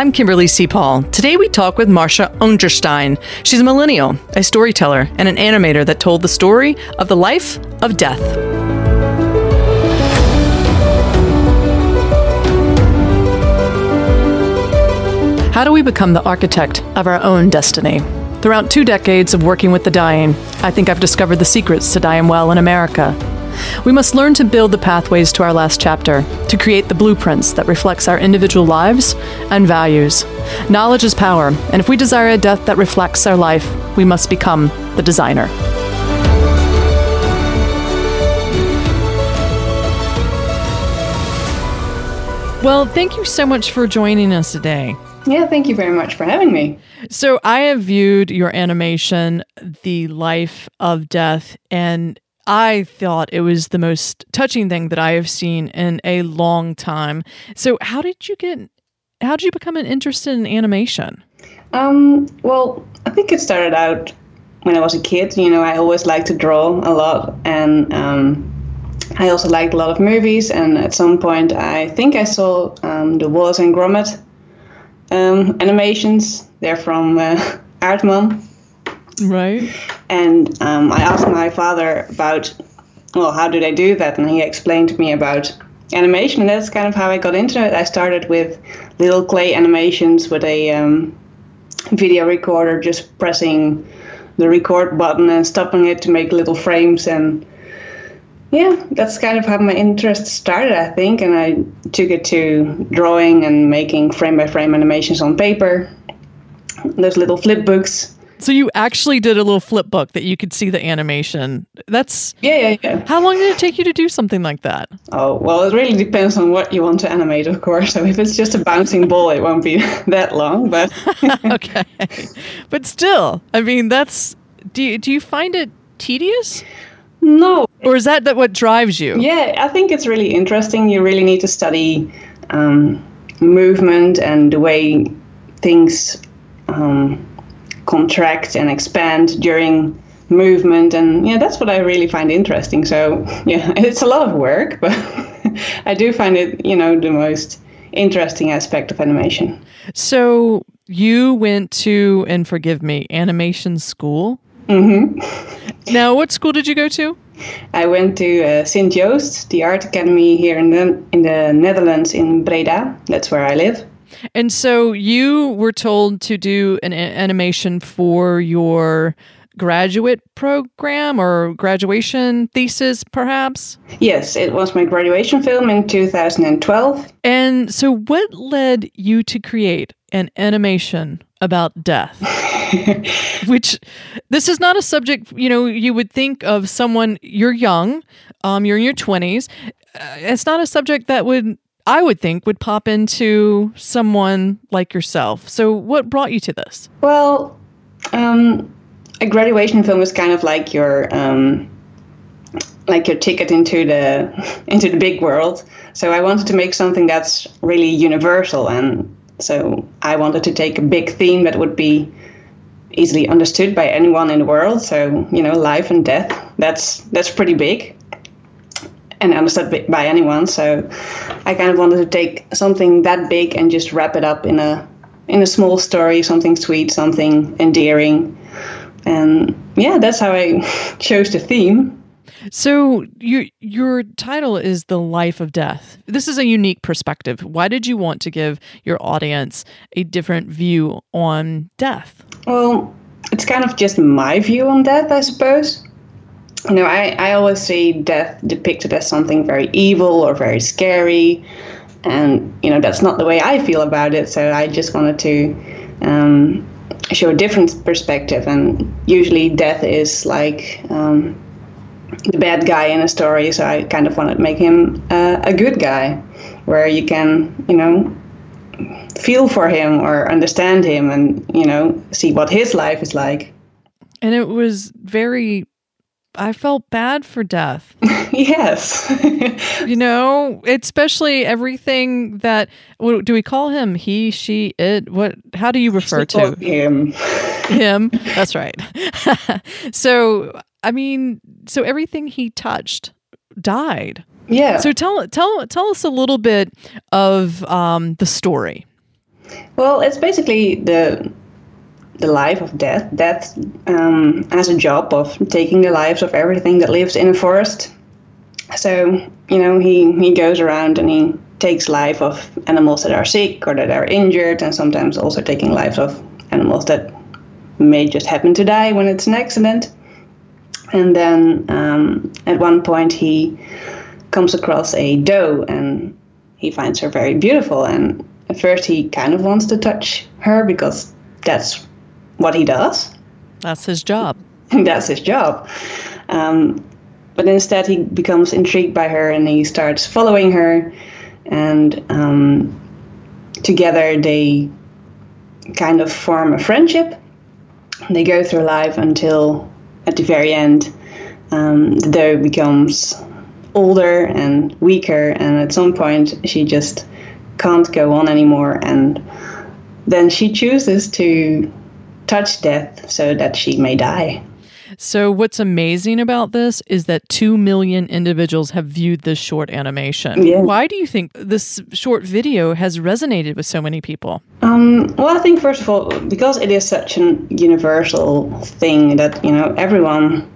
I'm Kimberly C. Paul. Today we talk with Marsha Onderstijn. She's a millennial, a storyteller, and an animator that told the story of the life of death. How do we become the architect of our own destiny? Throughout two decades of working with the dying, I think I've discovered the secrets to dying well in America. We must learn to build the pathways to our last chapter, to create the blueprints that reflects our individual lives and values. Knowledge is power, and if we desire a death that reflects our life, we must become the designer. Well, thank you so much for joining us today. Yeah, thank you very much for having me. So, I have viewed your animation, The Life of Death, and I thought it was the most touching thing that I have seen in a long time. So, how did you get how did you become an interested in animation? Um, well, I think it started out when I was a kid. You know, I always liked to draw a lot, and um, I also liked a lot of movies. And at some point, I think I saw um, the Wallace and Gromit um, animations. They're from uh, Aardman. Right. And um, I asked my father about, well, how do they do that? And he explained to me about animation. And that's kind of how I got into it. I started with little clay animations with a um, video recorder, just pressing the record button and stopping it to make little frames. And yeah, that's kind of how my interest started, I think. And I took it to drawing and making frame by frame animations on paper. Those little flip books so you actually did a little flip book that you could see the animation. That's yeah, yeah, yeah. How long did it take you to do something like that? Oh well, it really depends on what you want to animate, of course. So if it's just a bouncing ball, it won't be that long. But okay, but still, I mean, that's. Do you, do you find it tedious? No. Or is that that what drives you? Yeah, I think it's really interesting. You really need to study um, movement and the way things. Um, contract and expand during movement and yeah that's what i really find interesting. So yeah it's a lot of work but i do find it you know the most interesting aspect of animation. So you went to and forgive me animation school? Mm-hmm. now what school did you go to? I went to uh, sint joost the art academy here in the, in the netherlands in breda. That's where i live and so you were told to do an animation for your graduate program or graduation thesis, perhaps? Yes, it was my graduation film in 2012. And so, what led you to create an animation about death? Which this is not a subject, you know, you would think of someone, you're young, um, you're in your 20s. Uh, it's not a subject that would I would think would pop into someone like yourself. So, what brought you to this? Well, um, a graduation film is kind of like your um, like your ticket into the into the big world. So I wanted to make something that's really universal, and so I wanted to take a big theme that would be easily understood by anyone in the world. So you know, life and death. That's that's pretty big and understood by anyone. So I kind of wanted to take something that big and just wrap it up in a in a small story, something sweet, something endearing. And yeah, that's how I chose the theme. So your your title is The Life of Death. This is a unique perspective. Why did you want to give your audience a different view on death? Well, it's kind of just my view on death, I suppose you know, I, I always see death depicted as something very evil or very scary. And, you know, that's not the way I feel about it. So I just wanted to um, show a different perspective. And usually death is like um, the bad guy in a story. So I kind of wanted to make him uh, a good guy where you can, you know, feel for him or understand him and, you know, see what his life is like. And it was very I felt bad for death. yes. you know, especially everything that what, do we call him? He, she, it. What? How do you refer to him? him. That's right. so, I mean, so everything he touched died. Yeah. So tell tell tell us a little bit of um, the story. Well, it's basically the the life of death. Death um, has a job of taking the lives of everything that lives in a forest. So you know he he goes around and he takes life of animals that are sick or that are injured, and sometimes also taking lives of animals that may just happen to die when it's an accident. And then um, at one point he comes across a doe and he finds her very beautiful. And at first he kind of wants to touch her because that's what he does. That's his job. that's his job. Um, but instead he becomes intrigued by her and he starts following her and um, together they kind of form a friendship. They go through life until at the very end um, the doe becomes older and weaker, and at some point she just can't go on anymore, and then she chooses to touch death so that she may die. So, what's amazing about this is that 2 million individuals have viewed this short animation. Yeah. Why do you think this short video has resonated with so many people? Um, well, I think, first of all, because it is such an universal thing that, you know, everyone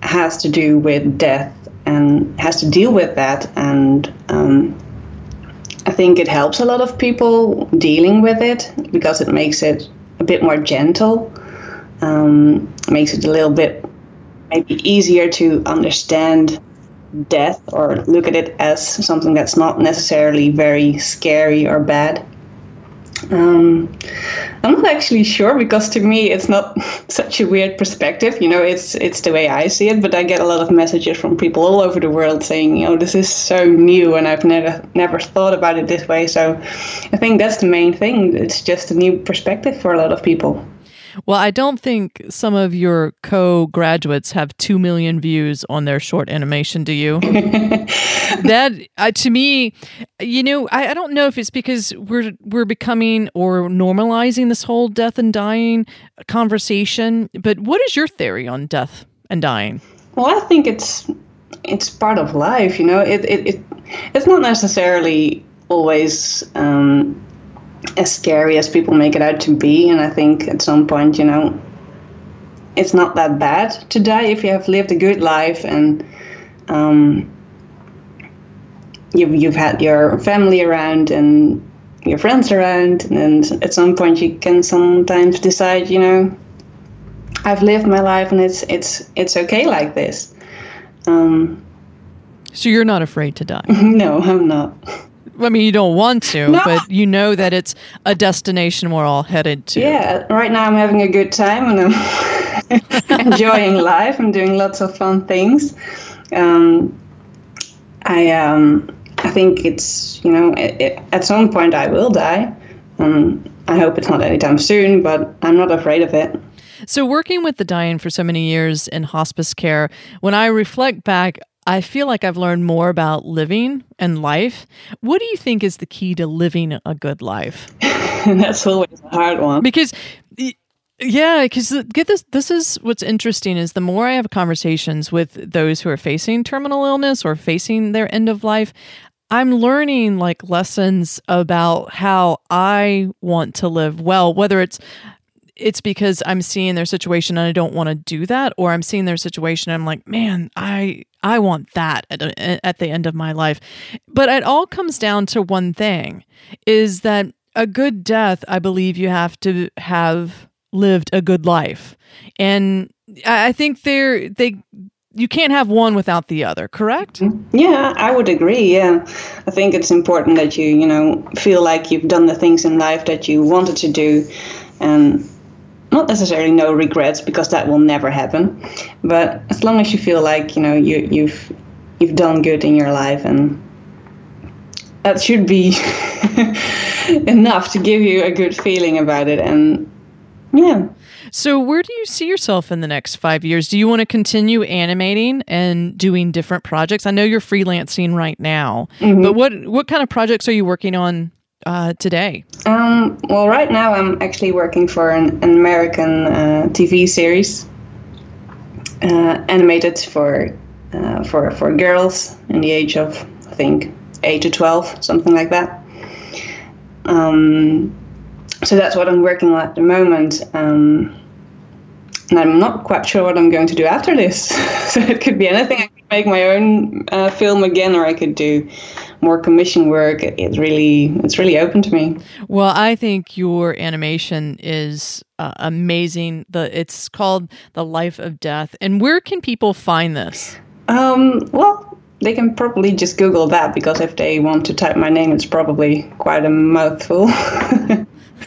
has to do with death and has to deal with that. And um, I think it helps a lot of people dealing with it because it makes it a bit more gentle um, makes it a little bit maybe easier to understand death or look at it as something that's not necessarily very scary or bad. Um, I'm not actually sure because to me it's not such a weird perspective. You know, it's it's the way I see it. But I get a lot of messages from people all over the world saying, you know, this is so new and I've never never thought about it this way. So I think that's the main thing. It's just a new perspective for a lot of people. Well, I don't think some of your co graduates have 2 million views on their short animation, do you? that, uh, to me, you know, I, I don't know if it's because we're, we're becoming or normalizing this whole death and dying conversation, but what is your theory on death and dying? Well, I think it's it's part of life, you know. It it, it it's not necessarily always um, as scary as people make it out to be. And I think at some point, you know, it's not that bad to die if you have lived a good life and um, you've, you've had your family around and your friends around. And at some point, you can sometimes decide, you know, I've lived my life and it's it's it's okay like this. Um, so you're not afraid to die? no, I'm not. I mean, you don't want to, no. but you know that it's a destination we're all headed to. Yeah, right now I'm having a good time and I'm enjoying life. I'm doing lots of fun things. Um, I um, I think it's you know it, it, at some point I will die. Um, I hope it's not anytime soon, but I'm not afraid of it. So, working with the dying for so many years in hospice care, when I reflect back, I feel like I've learned more about living and life. What do you think is the key to living a good life? That's always a hard one. Because yeah, because get this. This is what's interesting is the more I have conversations with those who are facing terminal illness or facing their end of life, I'm learning like lessons about how I want to live well. Whether it's it's because I'm seeing their situation and I don't want to do that, or I'm seeing their situation and I'm like, man, I I want that at, at the end of my life. But it all comes down to one thing: is that a good death. I believe you have to have lived a good life, and I think they're they you can't have one without the other correct mm-hmm. yeah i would agree yeah i think it's important that you you know feel like you've done the things in life that you wanted to do and not necessarily no regrets because that will never happen but as long as you feel like you know you you've you've done good in your life and that should be enough to give you a good feeling about it and yeah. So where do you see yourself in the next five years? Do you want to continue animating and doing different projects? I know you're freelancing right now mm-hmm. but what what kind of projects are you working on uh, today? Um, well, right now I'm actually working for an, an American uh, TV series uh, animated for uh, for for girls in the age of I think eight to twelve, something like that. Um, so that's what I'm working on at the moment. Um, and I'm not quite sure what I'm going to do after this. so it could be anything. Make my own uh, film again, or I could do more commission work. It's really it's really open to me. Well, I think your animation is uh, amazing. The it's called The Life of Death. And where can people find this? Um, well, they can probably just Google that because if they want to type my name, it's probably quite a mouthful.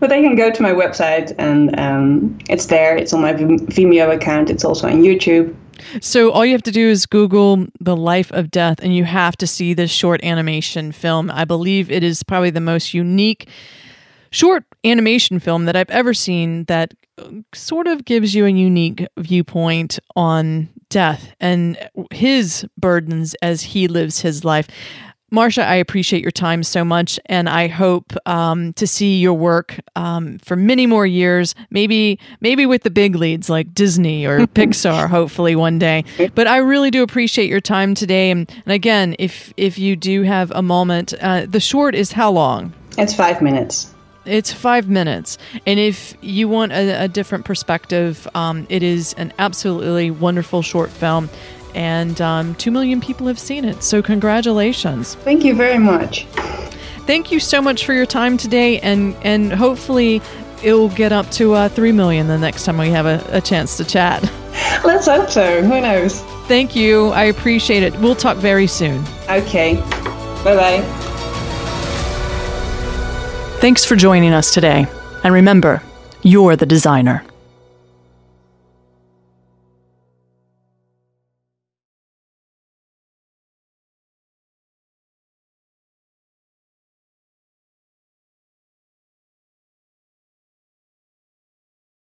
but they can go to my website and um, it's there. It's on my Vimeo account. It's also on YouTube. So all you have to do is Google the life of death, and you have to see this short animation film. I believe it is probably the most unique short animation film that I've ever seen that uh, sort of gives you a unique viewpoint on death and his burdens as he lives his life. Marsha, I appreciate your time so much, and I hope um, to see your work um, for many more years. Maybe, maybe with the big leads like Disney or Pixar, hopefully one day. But I really do appreciate your time today. And, and again, if if you do have a moment, uh, the short is how long? It's five minutes. It's five minutes. And if you want a, a different perspective, um, it is an absolutely wonderful short film and um, 2 million people have seen it. So, congratulations. Thank you very much. Thank you so much for your time today, and, and hopefully, it'll get up to uh, 3 million the next time we have a, a chance to chat. Let's hope so. Who knows? Thank you. I appreciate it. We'll talk very soon. Okay. Bye bye. Thanks for joining us today. And remember, you're the designer.